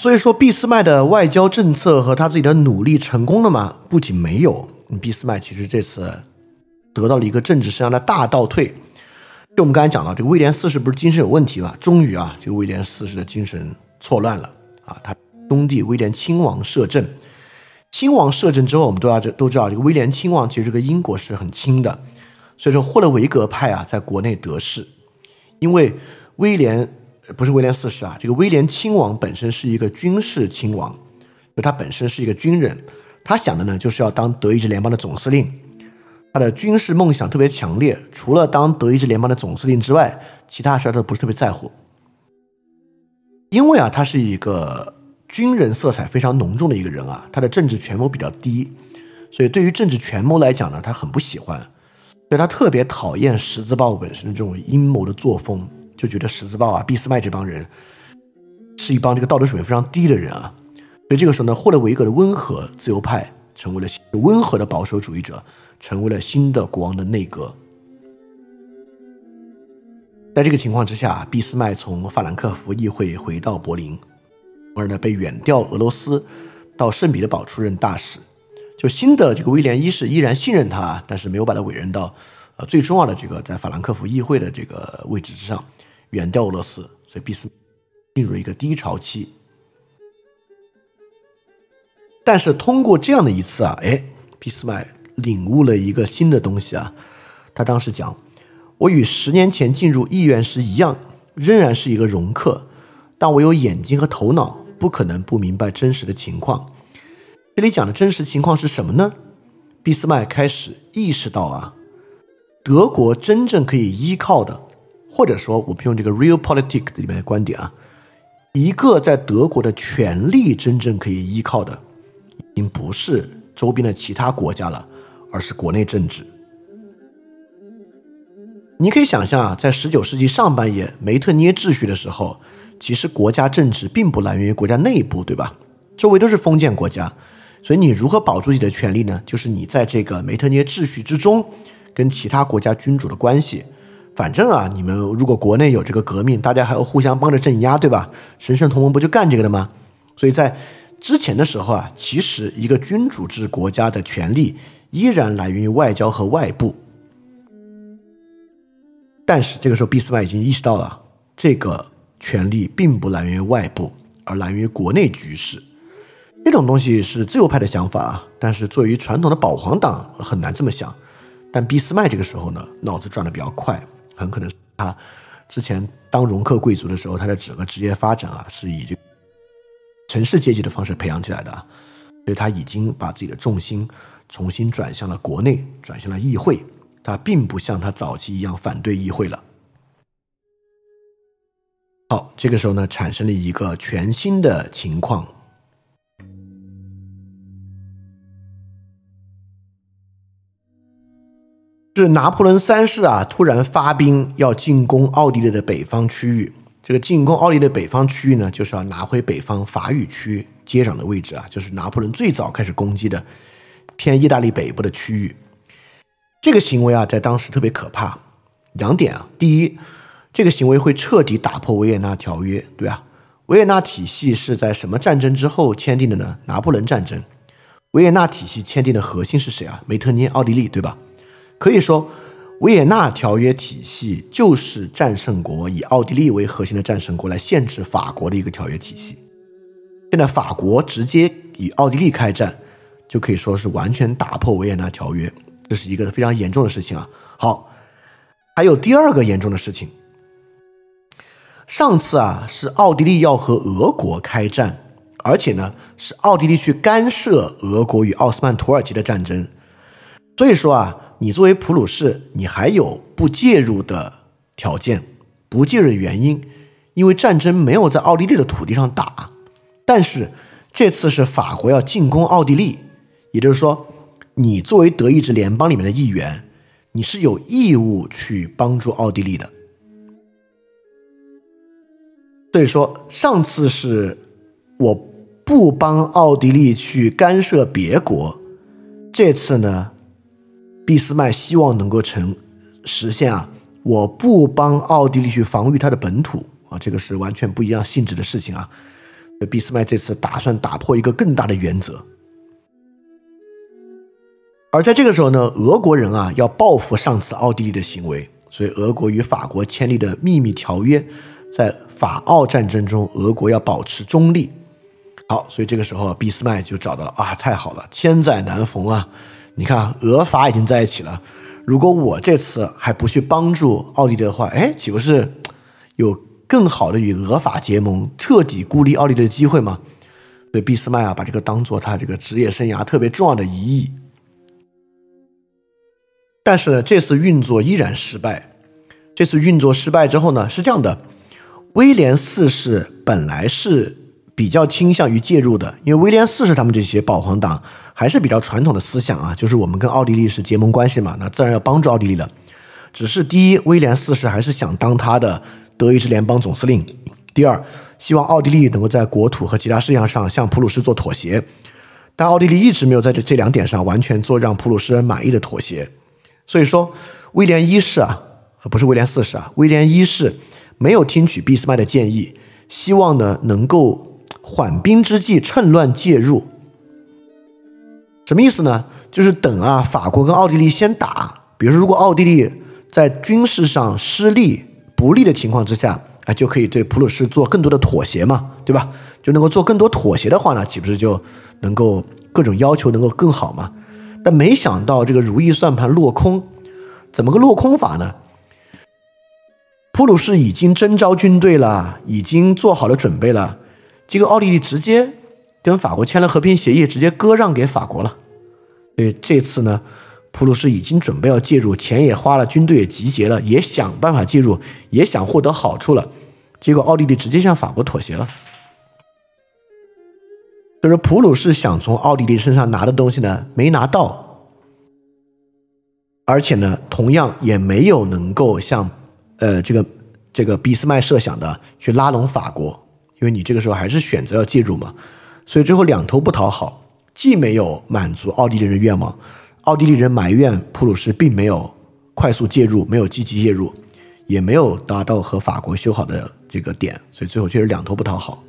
所以说俾斯麦的外交政策和他自己的努力成功了吗？不仅没有，俾斯麦其实这次得到了一个政治生涯的大倒退。就我们刚才讲到，这个威廉四世不是精神有问题吗？终于啊，这个威廉四世的精神错乱了啊！他兄弟威廉亲王摄政，亲王摄政之后，我们都要这都知道，这个威廉亲王其实这个英国是很亲的，所以说霍勒维格派啊，在国内得势，因为威廉。不是威廉四世啊，这个威廉亲王本身是一个军事亲王，就他本身是一个军人，他想的呢就是要当德意志联邦的总司令，他的军事梦想特别强烈，除了当德意志联邦的总司令之外，其他事儿都不是特别在乎。因为啊，他是一个军人色彩非常浓重的一个人啊，他的政治权谋比较低，所以对于政治权谋来讲呢，他很不喜欢，所以他特别讨厌十字豹本身的这种阴谋的作风。就觉得十字报啊、俾斯麦这帮人是一帮这个道德水平非常低的人啊，所以这个时候呢，霍勒维格的温和自由派成为了温和的保守主义者，成为了新的国王的内阁。在这个情况之下，俾斯麦从法兰克福议会回到柏林，而呢被远调俄罗斯到圣彼得堡出任大使。就新的这个威廉一世依然信任他，但是没有把他委任到呃最重要的这个在法兰克福议会的这个位置之上。远调俄罗斯，所以俾斯进入一个低潮期。但是通过这样的一次啊，哎，俾斯麦领悟了一个新的东西啊。他当时讲：“我与十年前进入议院时一样，仍然是一个容客，但我有眼睛和头脑，不可能不明白真实的情况。”这里讲的真实情况是什么呢？俾斯麦开始意识到啊，德国真正可以依靠的。或者说，我们用这个 real politics 里面的观点啊，一个在德国的权力真正可以依靠的，已经不是周边的其他国家了，而是国内政治。你可以想象啊，在十九世纪上半叶梅特涅秩序的时候，其实国家政治并不来源于国家内部，对吧？周围都是封建国家，所以你如何保住自己的权利呢？就是你在这个梅特涅秩序之中，跟其他国家君主的关系。反正啊，你们如果国内有这个革命，大家还要互相帮着镇压，对吧？神圣同盟不就干这个的吗？所以在之前的时候啊，其实一个君主制国家的权力依然来源于外交和外部。但是这个时候，俾斯麦已经意识到了，这个权力并不来源于外部，而来源于国内局势。这种东西是自由派的想法啊，但是作为传统的保皇党很难这么想。但俾斯麦这个时候呢，脑子转得比较快。很可能他之前当容克贵族的时候，他的整个职业发展啊，是以这城市阶级的方式培养起来的，所以他已经把自己的重心重新转向了国内，转向了议会。他并不像他早期一样反对议会了。好，这个时候呢，产生了一个全新的情况。是拿破仑三世啊，突然发兵要进攻奥地利的北方区域。这个进攻奥地利北方区域呢，就是要拿回北方法语区接壤的位置啊，就是拿破仑最早开始攻击的偏意大利北部的区域。这个行为啊，在当时特别可怕。两点啊，第一，这个行为会彻底打破维也纳条约，对吧？维也纳体系是在什么战争之后签订的呢？拿破仑战争。维也纳体系签订的核心是谁啊？梅特涅，奥地利，对吧？可以说，维也纳条约体系就是战胜国以奥地利为核心的战胜国来限制法国的一个条约体系。现在法国直接与奥地利开战，就可以说是完全打破维也纳条约，这是一个非常严重的事情啊。好，还有第二个严重的事情，上次啊是奥地利要和俄国开战，而且呢是奥地利去干涉俄国与奥斯曼土耳其的战争，所以说啊。你作为普鲁士，你还有不介入的条件，不介入的原因，因为战争没有在奥地利的土地上打，但是这次是法国要进攻奥地利，也就是说，你作为德意志联邦里面的一员，你是有义务去帮助奥地利的。所以说，上次是我不帮奥地利去干涉别国，这次呢？俾斯麦希望能够成实现啊我不帮奥地利去防御它的本土啊这个是完全不一样性质的事情啊。所以俾斯麦这次打算打破一个更大的原则。而在这个时候呢俄国人啊要报复上次奥地利的行为所以俄国与法国签订的秘密条约在法奥战争中俄国要保持中立。好所以这个时候俾斯麦就找到了啊太好了千载难逢啊你看，俄法已经在一起了。如果我这次还不去帮助奥地利的话，哎，岂不是有更好的与俄法结盟、彻底孤立奥地利的机会吗？所以俾斯麦啊，把这个当做他这个职业生涯特别重要的一役。但是呢，这次运作依然失败。这次运作失败之后呢，是这样的：威廉四世本来是比较倾向于介入的因为威廉四世他们这些保皇党还是比较传统的思想啊就是我们跟奥地利是结盟关系嘛那自然要帮助奥地利了只是第一威廉四世还是想当他的德意志联邦总司令。第二希望奥地利能够在国土和其他事项上向普鲁士做妥协。但奥地利一直没有在这这两点上完全做让普鲁士人满意的妥协。所以说威廉一世啊不是威廉四世啊威廉一世没有听取俾斯麦的建议希望呢能够缓兵之计，趁乱介入。什么意思呢？就是等啊，法国跟奥地利先打。比如说，如果奥地利在军事上失利不利的情况之下，啊，就可以对普鲁士做更多的妥协嘛，对吧？就能够做更多妥协的话呢，岂不是就能够各种要求能够更好嘛？但没想到这个如意算盘落空，怎么个落空法呢？普鲁士已经征召军队了，已经做好了准备了，结果奥地利直接跟法国签了和平协议，直接割让给法国了。所以这次呢，普鲁士已经准备要介入，钱也花了，军队也集结了，也想办法介入，也想获得好处了。结果奥地利直接向法国妥协了。就是普鲁士想从奥地利身上拿的东西呢，没拿到。而且呢，同样也没有能够像，呃，这个这个俾斯麦设想的去拉拢法国，因为你这个时候还是选择要介入嘛。所以最后两头不讨好既没有满足奥地利人的愿望奥地利人埋怨普鲁士并没有快速介入没有积极介入也没有达到和法国修好的这个点。所以最后却是两头不讨好。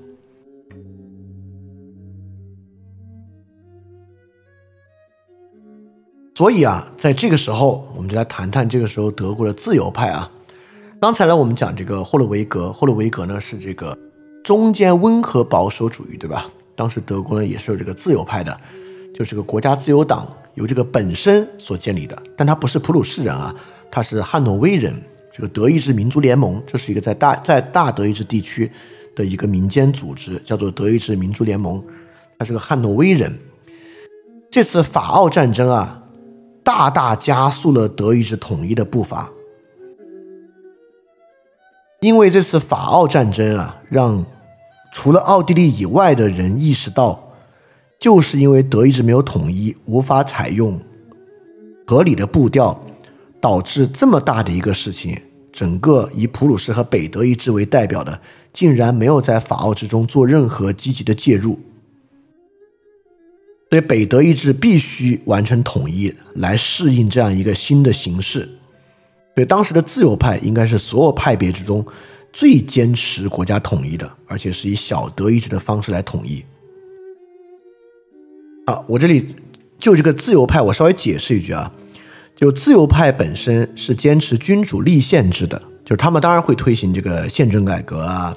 所以啊在这个时候我们就来谈谈这个时候德国的自由派啊。刚才呢我们讲这个霍洛维格霍洛维格呢是这个中间温和保守主义，对吧？当时德国呢也是有这个自由派的，就是个国家自由党，由这个本身所建立的。但他不是普鲁士人啊，他是汉诺威人。这个德意志民族联盟，这是一个在大在大德意志地区的一个民间组织，叫做德意志民族联盟。他是个汉诺威人。这次法奥战争啊，大大加速了德意志统一的步伐。因为这次法奥战争啊，让。除了奥地利以外的人意识到，就是因为德意志没有统一，无法采用合理的步调，导致这么大的一个事情，整个以普鲁士和北德意志为代表的，竟然没有在法奥之中做任何积极的介入。所以北德意志必须完成统一，来适应这样一个新的形势。所以当时的自由派应该是所有派别之中最坚持国家统一的，而且是以小德意志的方式来统一。啊，我这里就这个自由派，我稍微解释一句啊，就自由派本身是坚持君主立宪制的，就是他们当然会推行这个宪政改革啊，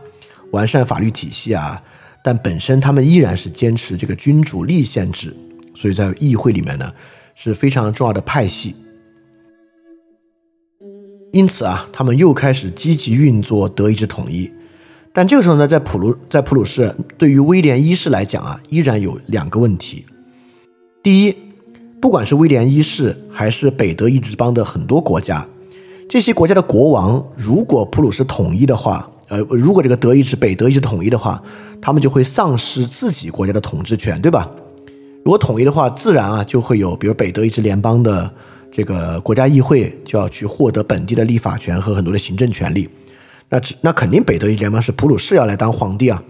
完善法律体系啊，但本身他们依然是坚持这个君主立宪制。所以在议会里面呢，是非常重要的派系。因此啊他们又开始积极运作德意志统一。但这个时候呢在普鲁在普鲁士对于威廉一世来讲啊依然有两个问题。第一不管是威廉一世还是北德意志邦的很多国家这些国家的国王如果普鲁士统一的话呃如果这个德意志北德意志统一的话他们就会丧失自己国家的统治权对吧？如果统一的话自然啊就会有比如北德意志联邦的这个国家议会就要去获得本地的立法权和很多的行政权利。那只那肯定北德意联邦是普鲁士要来当皇帝啊。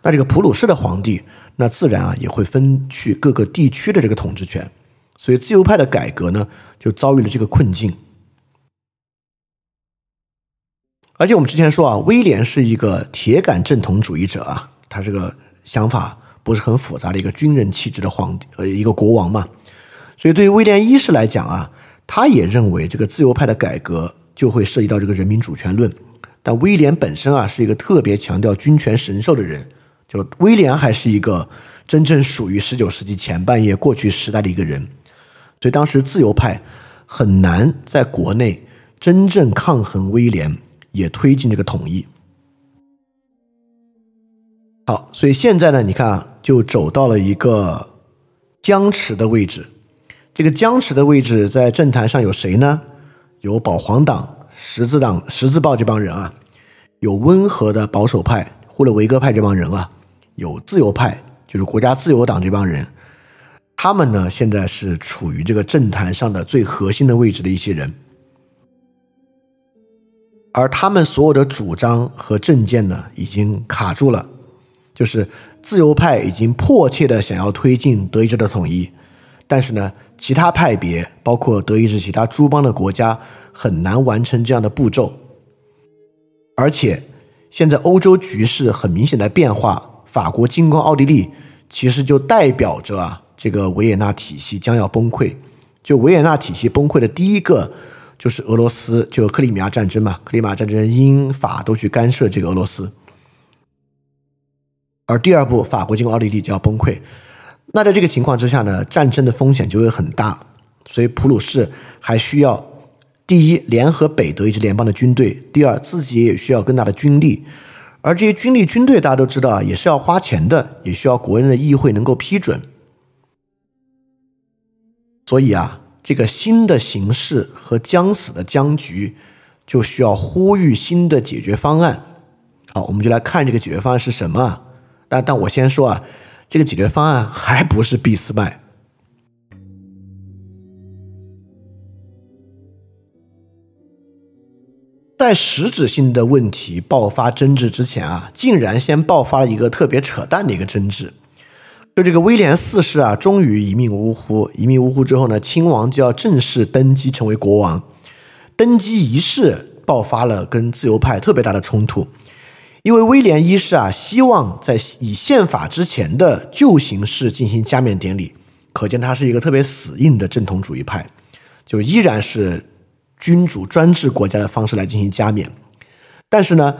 那这个普鲁士的皇帝那自然啊也会分去各个地区的这个统治权。所以自由派的改革呢就遭遇了这个困境。而且我们之前说啊威廉是一个铁杆正统主义者啊他这个想法不是很复杂的一个军人气质的皇帝呃一个国王嘛。所以对于威廉一世来讲啊他也认为这个自由派的改革就会涉及到这个人民主权论。但威廉本身啊是一个特别强调君权神授的人，就威廉还是一个真正属于十九世纪前半叶过去时代的一个人，所以当时自由派很难在国内真正抗衡威廉，也推进这个统一。好，所以现在呢，你看啊，就走到了一个僵持的位置。这个僵持的位置在政坛上有谁呢？有保皇党。十字党、十字报这帮人啊，有温和的保守派、霍勒维戈派这帮人啊，有自由派，就是国家自由党这帮人，他们呢现在是处于这个政坛上的最核心的位置的一些人，而他们所有的主张和政见呢已经卡住了，就是自由派已经迫切的想要推进德意志的统一，但是呢，其他派别包括德意志其他诸邦的国家。很难完成这样的步骤，而且现在欧洲局势很明显的变化。法国进攻奥地利，其实就代表着啊，这个维也纳体系将要崩溃。就维也纳体系崩溃的第一个，就是俄罗斯，就克里米亚战争嘛。克里米亚战争，英法都去干涉这个俄罗斯，而第二步，法国进攻奥地利就要崩溃。那在这个情况之下呢，战争的风险就会很大，所以普鲁士还需要。第一，联合北德意志联邦的军队；第二，自己也需要更大的军力，而这些军力、军队，大家都知道啊，也是要花钱的，也需要国人的议会能够批准。所以啊，这个新的形势和将死的僵局，就需要呼吁新的解决方案。好，我们就来看这个解决方案是什么。但但我先说啊，这个解决方案还不是俾斯麦。在实质性的问题爆发争执之前啊，竟然先爆发了一个特别扯淡的一个争执。就这个威廉四世啊，终于一命呜呼。一命呜呼之后呢，亲王就要正式登基成为国王。登基仪式爆发了跟自由派特别大的冲突，因为威廉一世啊，希望在以宪法之前的旧形式进行加冕典礼，可见他是一个特别死硬的正统主义派，就依然是。君主专制国家的方式来进行加冕，但是呢，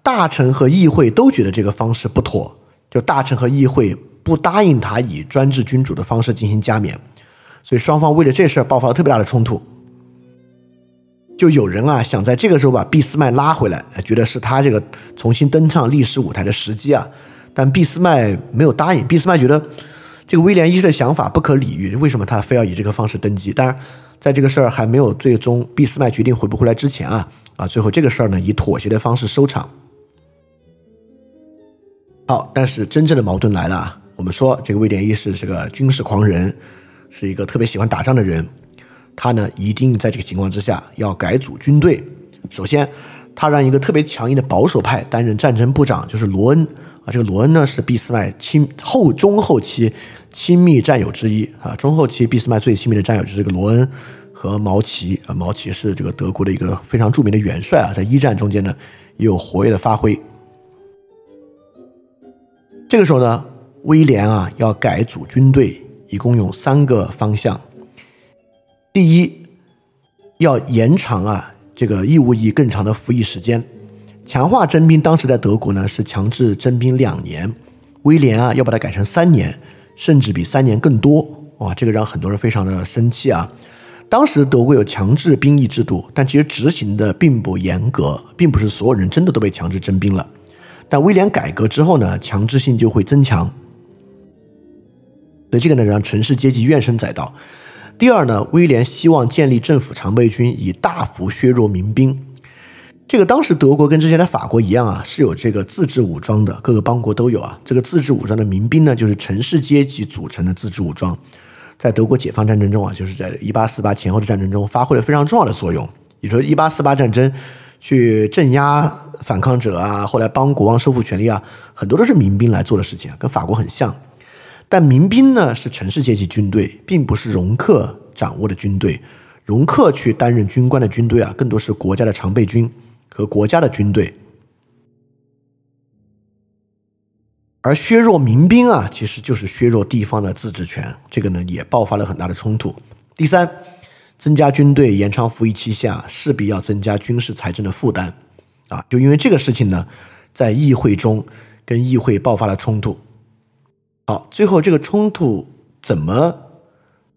大臣和议会都觉得这个方式不妥，就大臣和议会不答应他以专制君主的方式进行加冕，所以双方为了这事儿爆发了特别大的冲突。就有人啊想在这个时候把俾斯麦拉回来，觉得是他这个重新登上历史舞台的时机啊，但俾斯麦没有答应。俾斯麦觉得这个威廉一世的想法不可理喻，为什么他非要以这个方式登基？当然。在这个事儿还没有最终俾斯麦决定回不回来之前啊啊，最后这个事儿呢以妥协的方式收场。好，但是真正的矛盾来了啊！我们说这个威廉一世是个军事狂人，是一个特别喜欢打仗的人，他呢一定在这个情况之下要改组军队。首先，他让一个特别强硬的保守派担任战争部长，就是罗恩啊。这个罗恩呢是俾斯麦亲后中后期。亲密战友之一啊，中后期俾斯麦最亲密的战友就是这个罗恩和毛奇啊。毛奇是这个德国的一个非常著名的元帅啊，在一战中间呢也有活跃的发挥。这个时候呢，威廉啊要改组军队，一共有三个方向。第一，要延长啊这个义务役更长的服役时间，强化征兵。当时在德国呢是强制征兵两年，威廉啊要把它改成三年。甚至比三年更多哇！这个让很多人非常的生气啊。当时德国有强制兵役制度，但其实执行的并不严格，并不是所有人真的都被强制征兵了。但威廉改革之后呢，强制性就会增强。所以这个呢，让城市阶级怨声载道。第二呢，威廉希望建立政府常备军，以大幅削弱民兵。这个当时德国跟之前的法国一样啊，是有这个自治武装的，各个邦国都有啊。这个自治武装的民兵呢，就是城市阶级组成的自治武装，在德国解放战争中啊，就是在一八四八前后的战争中发挥了非常重要的作用。你说一八四八战争去镇压反抗者啊，后来帮国王收复权力啊，很多都是民兵来做的事情，跟法国很像。但民兵呢是城市阶级军队，并不是容克掌握的军队，容克去担任军官的军队啊，更多是国家的常备军。和国家的军队，而削弱民兵啊，其实就是削弱地方的自治权，这个呢也爆发了很大的冲突。第三，增加军队、延长服役期下，势必要增加军事财政的负担啊，就因为这个事情呢，在议会中跟议会爆发了冲突。好，最后这个冲突怎么？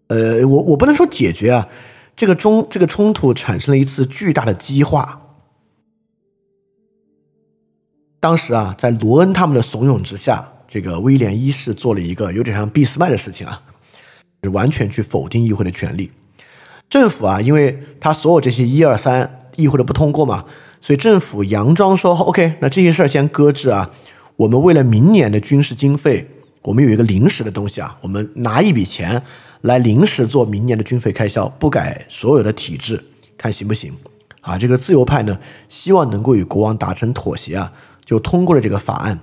呃，我我不能说解决啊，这个中这个冲突产生了一次巨大的激化。当时啊，在罗恩他们的怂恿之下，这个威廉一世做了一个有点像俾斯麦的事情啊，是完全去否定议会的权利。政府啊，因为他所有这些一二三议会的不通过嘛，所以政府佯装说 OK，那这些事儿先搁置啊，我们为了明年的军事经费。我们有一个临时的东西啊，我们拿一笔钱来临时做明年的军费开销，不改所有的体制，看行不行？啊，这个自由派呢，希望能够与国王达成妥协啊，就通过了这个法案。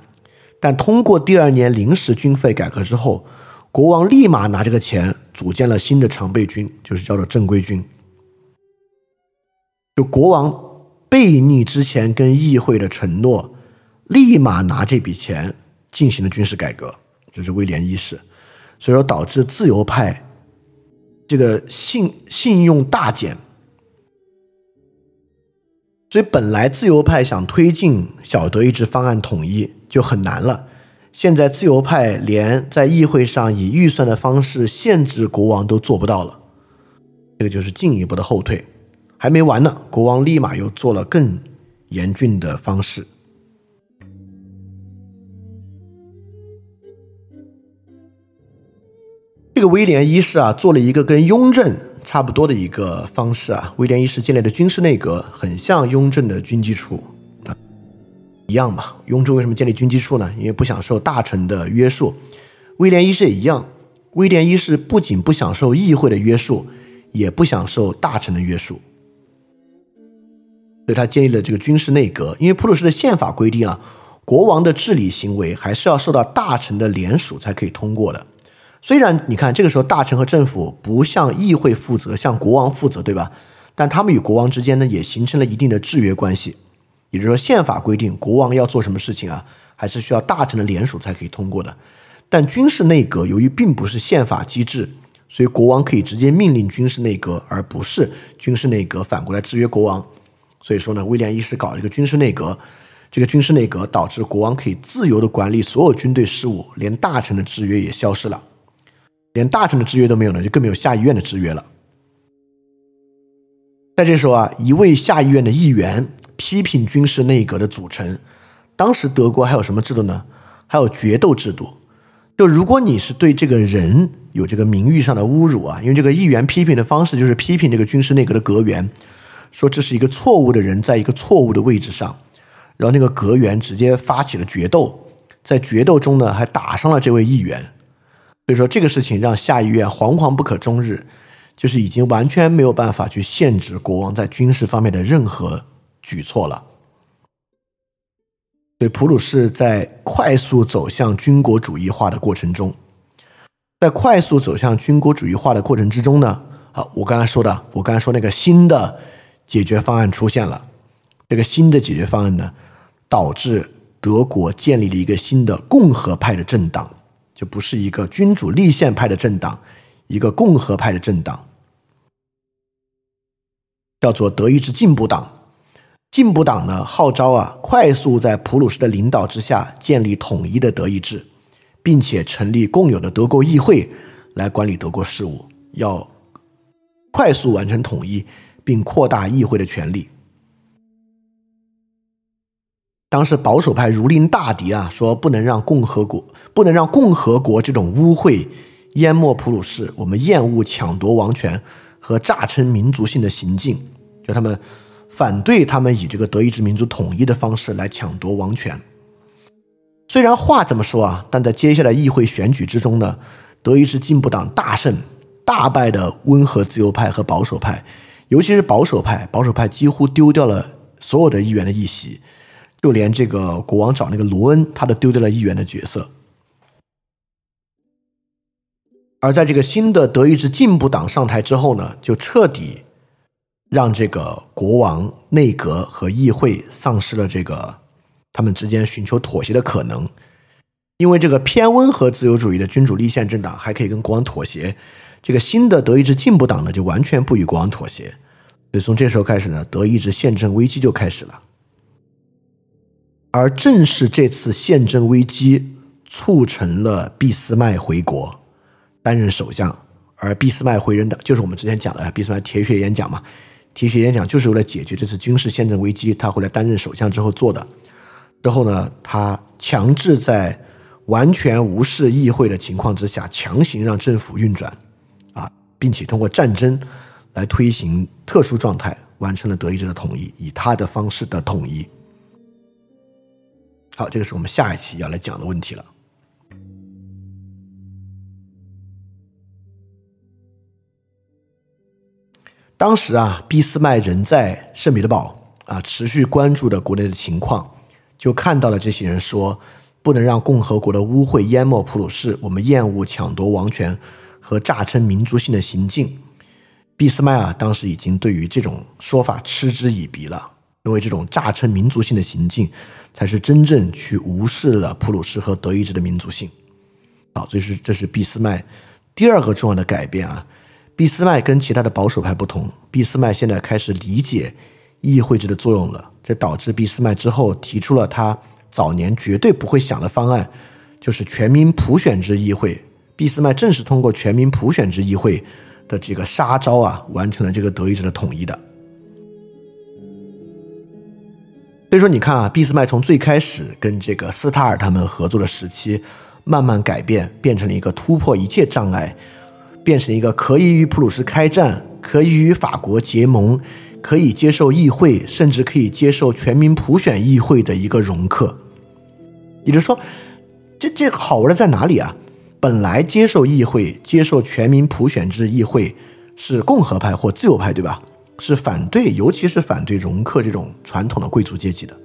但通过第二年临时军费改革之后，国王立马拿这个钱组建了新的常备军，就是叫做正规军。就国王背逆之前跟议会的承诺，立马拿这笔钱进行了军事改革。这是威廉一世，所以说导致自由派这个信信用大减，所以本来自由派想推进小德意志方案统一就很难了，现在自由派连在议会上以预算的方式限制国王都做不到了，这个就是进一步的后退。还没完呢，国王立马又做了更严峻的方式。这个威廉一世啊，做了一个跟雍正差不多的一个方式啊。威廉一世建立的军事内阁很像雍正的军机处啊，一样嘛。雍正为什么建立军机处呢？因为不想受大臣的约束。威廉一世也一样。威廉一世不仅不享受议会的约束，也不享受大臣的约束，所以他建立了这个军事内阁。因为普鲁士的宪法规定啊，国王的治理行为还是要受到大臣的联署才可以通过的。虽然你看这个时候大臣和政府不向议会负责，向国王负责，对吧？但他们与国王之间呢，也形成了一定的制约关系。也就是说，宪法规定国王要做什么事情啊，还是需要大臣的联署才可以通过的。但军事内阁由于并不是宪法机制，所以国王可以直接命令军事内阁，而不是军事内阁反过来制约国王。所以说呢，威廉一世搞了一个军事内阁，这个军事内阁导致国王可以自由的管理所有军队事务，连大臣的制约也消失了。连大臣的制约都没有了，就更没有下议院的制约了。在这时候啊，一位下议院的议员批评军事内阁的组成。当时德国还有什么制度呢？还有决斗制度。就如果你是对这个人有这个名誉上的侮辱啊，因为这个议员批评的方式就是批评这个军事内阁的阁员，说这是一个错误的人，在一个错误的位置上，然后那个阁员直接发起了决斗，在决斗中呢，还打伤了这位议员。所以说这个事情让下议院惶惶不可终日，就是已经完全没有办法去限制国王在军事方面的任何举措了。所以普鲁士在快速走向军国主义化的过程中，在快速走向军国主义化的过程之中呢，啊，我刚才说的，我刚才说那个新的解决方案出现了，这个新的解决方案呢，导致德国建立了一个新的共和派的政党。就不是一个君主立宪派的政党，一个共和派的政党，叫做德意志进步党。进步党呢，号召啊，快速在普鲁士的领导之下建立统一的德意志，并且成立共有的德国议会来管理德国事务，要快速完成统一，并扩大议会的权力。当时保守派如临大敌啊，说不能让共和国不能让共和国这种污秽淹没普鲁士。我们厌恶抢夺王权和诈称民族性的行径，就他们反对他们以这个德意志民族统一的方式来抢夺王权。虽然话这么说啊，但在接下来议会选举之中呢，德意志进步党大胜，大败的温和自由派和保守派，尤其是保守派，保守派几乎丢掉了所有的议员的议席。就连这个国王找那个罗恩，他都丢掉了议员的角色。而在这个新的德意志进步党上台之后呢，就彻底让这个国王、内阁和议会丧失了这个他们之间寻求妥协的可能。因为这个偏温和自由主义的君主立宪政党还可以跟国王妥协，这个新的德意志进步党呢就完全不与国王妥协。所以从这时候开始呢，德意志宪政危机就开始了。而正是这次宪政危机促成了俾斯麦回国担任首相，而俾斯麦回人的就是我们之前讲的俾斯麦铁血演讲嘛，铁血演讲就是为了解决这次军事宪政危机，他回来担任首相之后做的。之后呢，他强制在完全无视议会的情况之下，强行让政府运转，啊，并且通过战争来推行特殊状态，完成了德意志的统一，以他的方式的统一。好，这个是我们下一期要来讲的问题了。当时啊，俾斯麦人在圣彼得堡啊，持续关注着国内的情况，就看到了这些人说，不能让共和国的污秽淹没普鲁士，我们厌恶抢夺王权和诈称民族性的行径。俾斯麦啊，当时已经对于这种说法嗤之以鼻了，因为这种诈称民族性的行径。才是真正去无视了普鲁士和德意志的民族性，好，这是这是俾斯麦第二个重要的改变啊。俾斯麦跟其他的保守派不同，俾斯麦现在开始理解议会制的作用了，这导致俾斯麦之后提出了他早年绝对不会想的方案，就是全民普选制议会。俾斯麦正是通过全民普选制议会的这个杀招啊，完成了这个德意志的统一的。所以说，你看啊，俾斯麦从最开始跟这个斯塔尔他们合作的时期，慢慢改变，变成了一个突破一切障碍，变成一个可以与普鲁士开战，可以与法国结盟，可以接受议会，甚至可以接受全民普选议会的一个容克。也就是说，这这好玩的在哪里啊？本来接受议会、接受全民普选制议会是共和派或自由派，对吧？是反对，尤其是反对容克这种传统的贵族阶级的。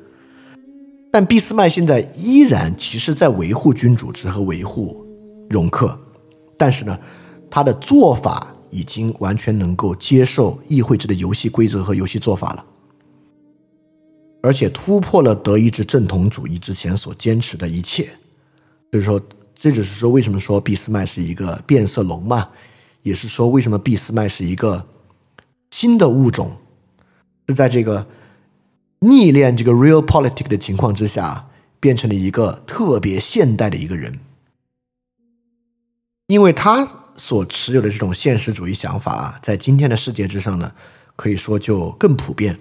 但俾斯麦现在依然其实在维护君主制和维护容克，但是呢，他的做法已经完全能够接受议会制的游戏规则和游戏做法了，而且突破了德意志正统主义之前所坚持的一切。就是说，这就是说为什么说俾斯麦是一个变色龙嘛，也是说为什么俾斯麦是一个。新的物种是在这个逆恋这个 real politics 的情况之下，变成了一个特别现代的一个人，因为他所持有的这种现实主义想法啊，在今天的世界之上呢，可以说就更普遍。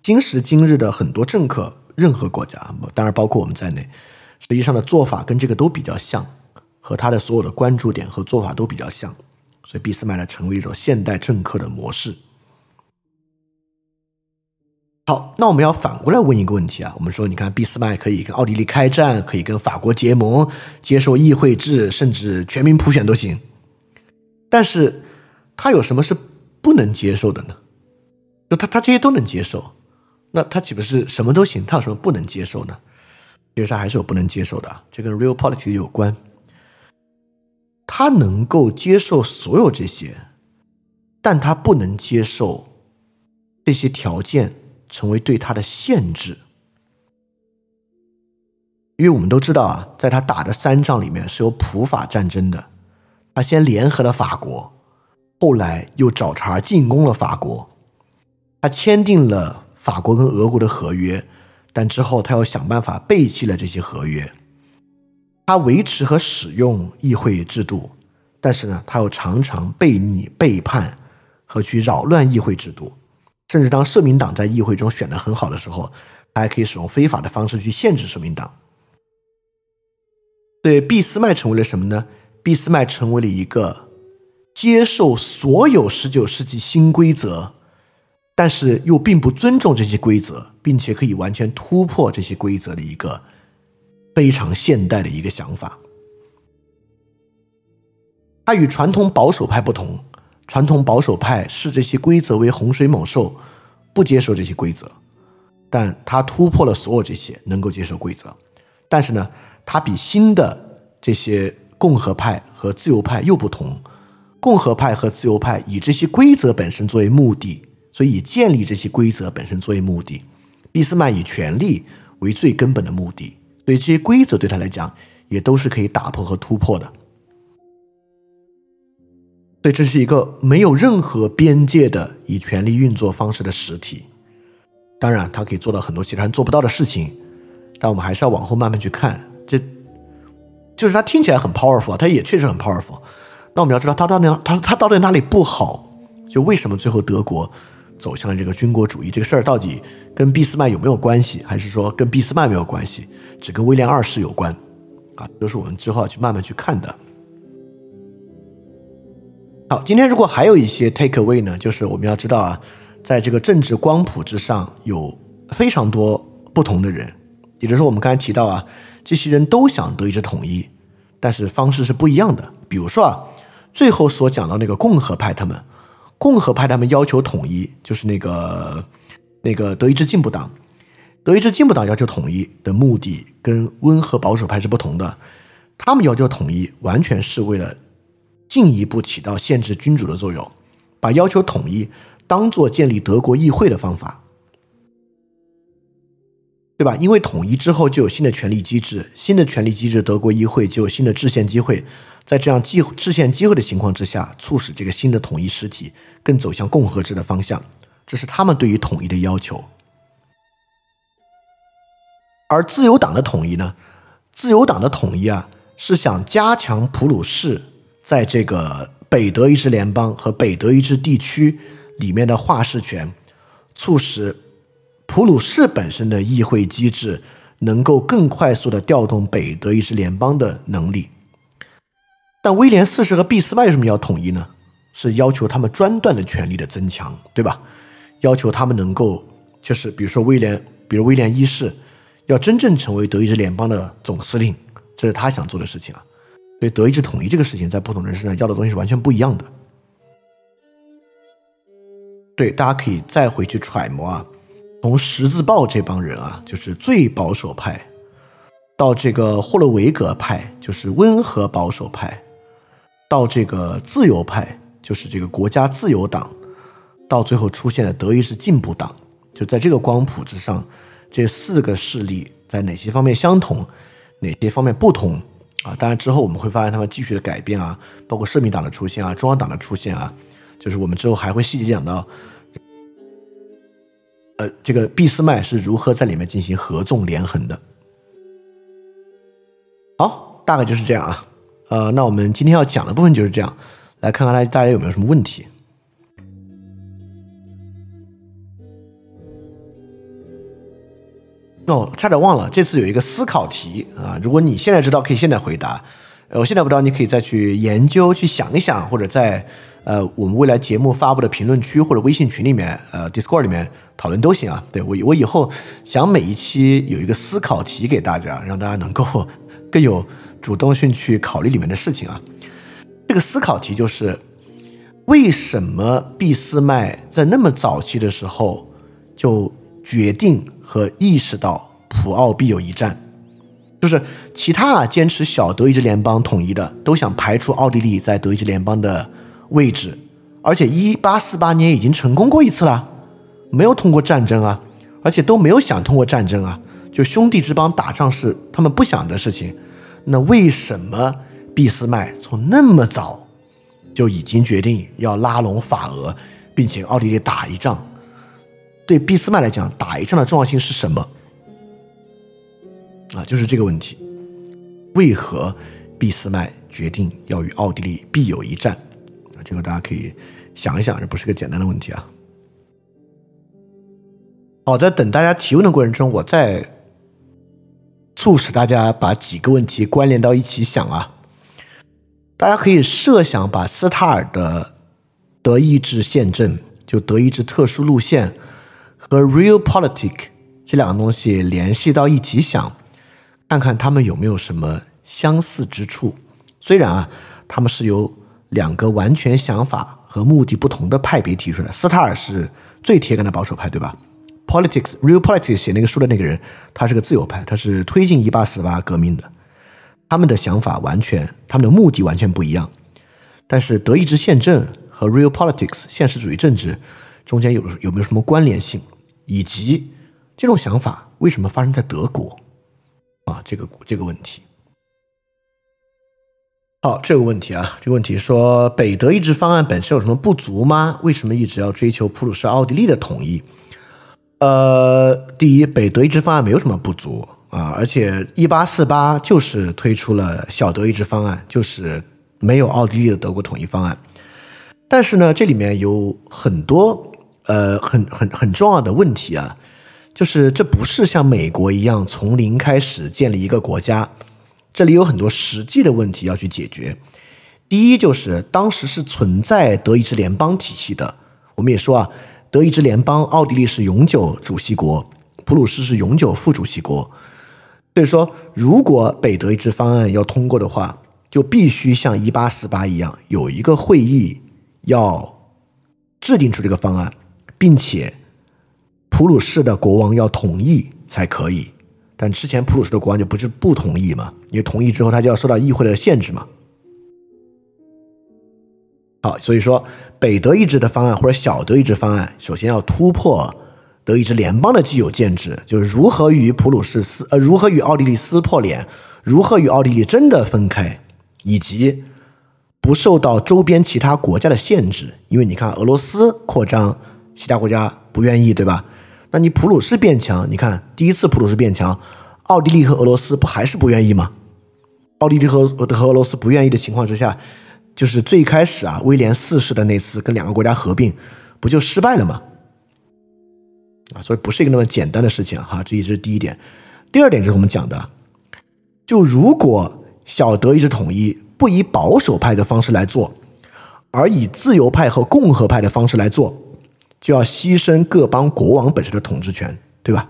今时今日的很多政客，任何国家，当然包括我们在内，实际上的做法跟这个都比较像，和他的所有的关注点和做法都比较像，所以俾斯麦呢，成为一种现代政客的模式。好，那我们要反过来问一个问题啊。我们说，你看，俾斯麦可以跟奥地利开战，可以跟法国结盟，接受议会制，甚至全民普选都行。但是，他有什么是不能接受的呢？就他他这些都能接受，那他岂不是什么都行？他有什么不能接受呢？其实他还是有不能接受的，这跟 real politics 有关。他能够接受所有这些，但他不能接受这些条件。成为对他的限制，因为我们都知道啊，在他打的三仗里面是有普法战争的，他先联合了法国，后来又找茬进攻了法国，他签订了法国跟俄国的合约，但之后他又想办法背弃了这些合约，他维持和使用议会制度，但是呢，他又常常背逆、背叛和去扰乱议会制度。甚至当社民党在议会中选的很好的时候，他还可以使用非法的方式去限制社民党。对俾斯麦成为了什么呢？俾斯麦成为了一个接受所有十九世纪新规则，但是又并不尊重这些规则，并且可以完全突破这些规则的一个非常现代的一个想法。他与传统保守派不同。传统保守派视这些规则为洪水猛兽，不接受这些规则，但他突破了所有这些，能够接受规则。但是呢，他比新的这些共和派和自由派又不同。共和派和自由派以这些规则本身作为目的，所以以建立这些规则本身作为目的。俾斯麦以权力为最根本的目的，所以这些规则对他来讲也都是可以打破和突破的。所以这是一个没有任何边界的以权力运作方式的实体。当然，它可以做到很多其他人做不到的事情，但我们还是要往后慢慢去看。这就是它听起来很 powerful，它也确实很 powerful。那我们要知道它到底它它到底哪里不好？就为什么最后德国走向了这个军国主义这个事儿，到底跟俾斯麦有没有关系？还是说跟俾斯麦没有关系，只跟威廉二世有关？啊，都是我们之后要去慢慢去看的。好，今天如果还有一些 take away 呢，就是我们要知道啊，在这个政治光谱之上有非常多不同的人，也就是说我们刚才提到啊，这些人都想德意志统一，但是方式是不一样的。比如说啊，最后所讲到那个共和派，他们共和派他们要求统一，就是那个那个德意志进步党，德意志进步党要求统一的目的跟温和保守派是不同的，他们要求统一完全是为了。进一步起到限制君主的作用，把要求统一当做建立德国议会的方法，对吧？因为统一之后就有新的权力机制，新的权力机制，德国议会就有新的制宪机会，在这样制制宪机会的情况之下，促使这个新的统一实体更走向共和制的方向，这是他们对于统一的要求。而自由党的统一呢？自由党的统一啊，是想加强普鲁士。在这个北德意志联邦和北德意志地区里面的话事权，促使普鲁士本身的议会机制能够更快速的调动北德意志联邦的能力。但威廉四世和俾斯麦为什么要统一呢？是要求他们专断的权力的增强，对吧？要求他们能够，就是比如说威廉，比如威廉一世，要真正成为德意志联邦的总司令，这是他想做的事情啊。所以德意志统一这个事情，在不同人身上要的东西是完全不一样的。对，大家可以再回去揣摩啊，从十字豹这帮人啊，就是最保守派，到这个霍洛维格派，就是温和保守派，到这个自由派，就是这个国家自由党，到最后出现的德意志进步党，就在这个光谱之上，这四个势力在哪些方面相同，哪些方面不同？啊，当然之后我们会发现他们继续的改变啊，包括社民党的出现啊，中央党的出现啊，就是我们之后还会细节讲到，呃，这个俾斯麦是如何在里面进行合纵连横的。好，大概就是这样啊，呃，那我们今天要讲的部分就是这样，来看看大大家有没有什么问题。哦，差点忘了，这次有一个思考题啊！如果你现在知道，可以现在回答。呃，我现在不知道，你可以再去研究、去想一想，或者在呃我们未来节目发布的评论区或者微信群里面，呃，Discord 里面讨论都行啊。对我，我以后想每一期有一个思考题给大家，让大家能够 更有主动性去考虑里面的事情啊。这个思考题就是：为什么俾斯麦在那么早期的时候就决定？和意识到普奥必有一战，就是其他啊坚持小德意志联邦统一的都想排除奥地利在德意志联邦的位置，而且一八四八年已经成功过一次了，没有通过战争啊，而且都没有想通过战争啊，就兄弟之邦打仗是他们不想的事情，那为什么俾斯麦从那么早就已经决定要拉拢法俄，并且奥地利打一仗？对俾斯麦来讲，打一仗的重要性是什么？啊，就是这个问题。为何俾斯麦决定要与奥地利必有一战？啊，这个大家可以想一想，这不是个简单的问题啊。好，在等大家提问的过程中，我再促使大家把几个问题关联到一起想啊。大家可以设想把斯塔尔的德意志宪政，就德意志特殊路线。和 real politics 这两个东西联系到一起想，看看他们有没有什么相似之处。虽然啊，他们是由两个完全想法和目的不同的派别提出来。斯塔尔是最铁杆的保守派，对吧 politics real politics 写那个书的那个人，他是个自由派，他是推进一八四八革命的。他们的想法完全，他们的目的完全不一样。但是德意志宪政和 realpolitics 现实主义政治中间有有没有什么关联性？以及这种想法为什么发生在德国？啊，这个这个问题。好，这个问题啊，这个问题说北德意志方案本身有什么不足吗？为什么一直要追求普鲁士、奥地利的统一？呃，第一，北德意志方案没有什么不足啊，而且一八四八就是推出了小德意志方案，就是没有奥地利的德国统一方案。但是呢，这里面有很多呃很很很重要的问题啊，就是这不是像美国一样从零开始建立一个国家，这里有很多实际的问题要去解决。第一，就是当时是存在德意志联邦体系的，我们也说啊。德意志联邦，奥地利是永久主席国，普鲁士是永久副主席国。所以说，如果北德意志方案要通过的话，就必须像一八四八一样，有一个会议要制定出这个方案，并且普鲁士的国王要同意才可以。但之前普鲁士的国王就不是不同意嘛？因为同意之后，他就要受到议会的限制嘛。好，所以说。北德意志的方案或者小德意志方案，首先要突破德意志联邦的既有建制，就是如何与普鲁士撕呃，如何与奥地利撕破脸，如何与奥地利真的分开，以及不受到周边其他国家的限制。因为你看俄罗斯扩张，其他国家不愿意，对吧？那你普鲁士变强，你看第一次普鲁士变强，奥地利和俄罗斯不还是不愿意吗？奥地利和和俄罗斯不愿意的情况之下。就是最开始啊，威廉四世的那次跟两个国家合并，不就失败了吗？啊，所以不是一个那么简单的事情哈，这一是第一点。第二点就是我们讲的，就如果小德意志统一不以保守派的方式来做，而以自由派和共和派的方式来做，就要牺牲各邦国王本身的统治权，对吧？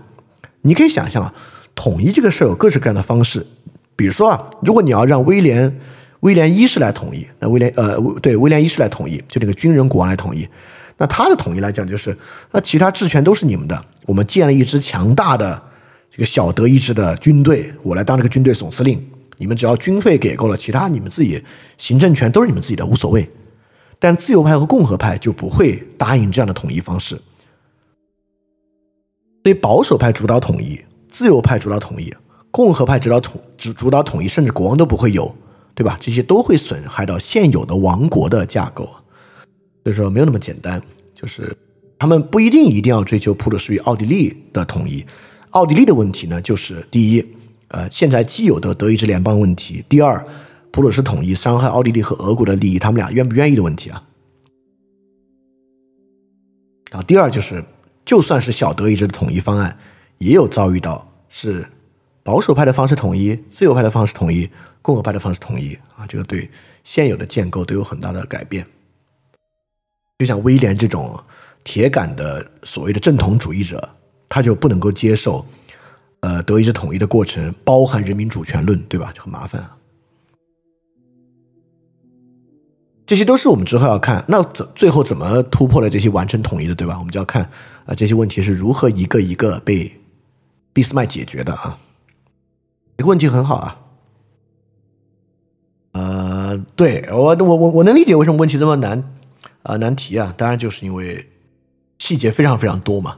你可以想象啊，统一这个事儿有各式各样的方式，比如说啊，如果你要让威廉。威廉一世来统一，那威廉呃，对威廉一世来统一，就那个军人国王来统一。那他的统一来讲，就是那其他治权都是你们的。我们建了一支强大的这个小德意志的军队，我来当这个军队总司令。你们只要军费给够了，其他你们自己行政权都是你们自己的，无所谓。但自由派和共和派就不会答应这样的统一方式。所以保守派主导统一，自由派主导统一，共和派主导统主主导统一，甚至国王都不会有。对吧？这些都会损害到现有的王国的架构，所以说没有那么简单。就是他们不一定一定要追求普鲁士与奥地利的统一。奥地利的问题呢，就是第一，呃，现在既有的德意志联邦问题；第二，普鲁士统一伤害奥地利和俄国的利益，他们俩愿不愿意的问题啊。然后第二就是，就算是小德意志的统一方案，也有遭遇到是保守派的方式统一，自由派的方式统一。共和派的方式统一啊，这个对现有的建构都有很大的改变。就像威廉这种铁杆的所谓的正统主义者，他就不能够接受，呃，德意志统一的过程包含人民主权论，对吧？就很麻烦啊。这些都是我们之后要看，那怎最后怎么突破了这些完成统一的，对吧？我们就要看啊，这些问题是如何一个一个被俾斯麦解决的啊。这个问题很好啊。呃，对我我我我能理解为什么问题这么难啊难题啊，当然就是因为细节非常非常多嘛，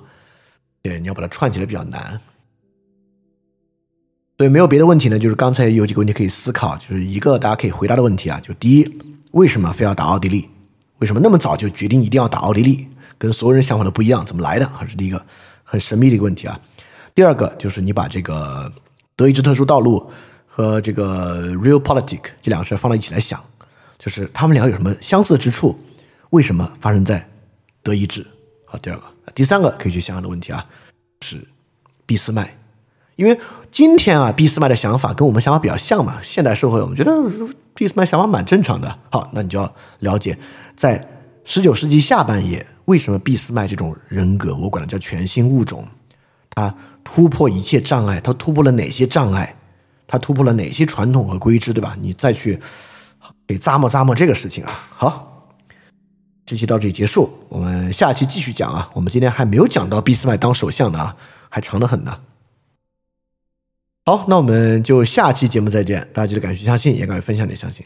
对，你要把它串起来比较难。对，没有别的问题呢，就是刚才有几个问题可以思考，就是一个大家可以回答的问题啊，就第一，为什么非要打奥地利？为什么那么早就决定一定要打奥地利？跟所有人想法都不一样，怎么来的？还是第一个很神秘的一个问题啊。第二个就是你把这个德意志特殊道路。和这个 real politics 这两个事放在一起来想，就是他们俩有什么相似之处？为什么发生在德意志？好，第二个，第三个可以去想想的问题啊，是俾斯麦，因为今天啊，俾斯麦的想法跟我们想法比较像嘛。现代社会，我们觉得俾斯麦想法蛮正常的。好，那你就要了解，在十九世纪下半叶，为什么俾斯麦这种人格，我管它叫全新物种，他突破一切障碍，他突破了哪些障碍？他突破了哪些传统和规制，对吧？你再去给咂摸咂摸这个事情啊。好，这期到这里结束，我们下期继续讲啊。我们今天还没有讲到俾斯麦当首相呢啊，还长得很呢。好，那我们就下期节目再见。大家记得敢去相信，也敢于分享点相信。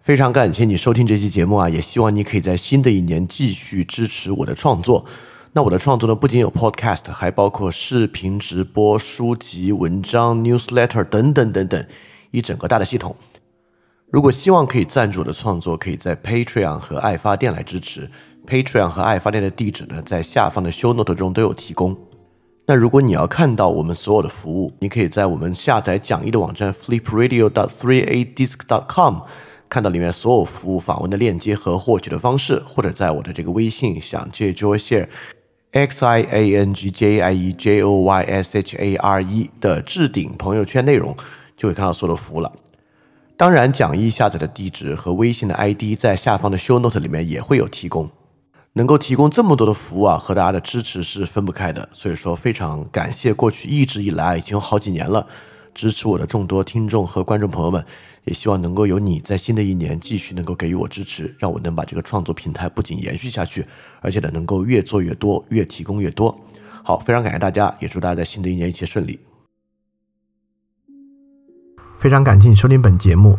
非常感谢你收听这期节目啊，也希望你可以在新的一年继续支持我的创作。那我的创作呢，不仅有 Podcast，还包括视频直播、书籍、文章、Newsletter 等等等等，一整个大的系统。如果希望可以赞助我的创作，可以在 Patreon 和爱发电来支持。Patreon 和爱发电的地址呢，在下方的 Show Note 中都有提供。那如果你要看到我们所有的服务，你可以在我们下载讲义的网站 flipradio.dot3adisc.dot.com 看到里面所有服务访问的链接和获取的方式，或者在我的这个微信想借 Joy Share X I A N G J I E J O Y S H A R E 的置顶朋友圈内容，就会看到所有的服务了。当然，讲义下载的地址和微信的 ID 在下方的 Show Note 里面也会有提供。能够提供这么多的服务啊，和大家的支持是分不开的。所以说，非常感谢过去一直以来已经有好几年了支持我的众多听众和观众朋友们。也希望能够有你在新的一年继续能够给予我支持，让我能把这个创作平台不仅延续下去，而且呢能够越做越多，越提供越多。好，非常感谢大家，也祝大家在新的一年一切顺利。非常感谢你收听本节目。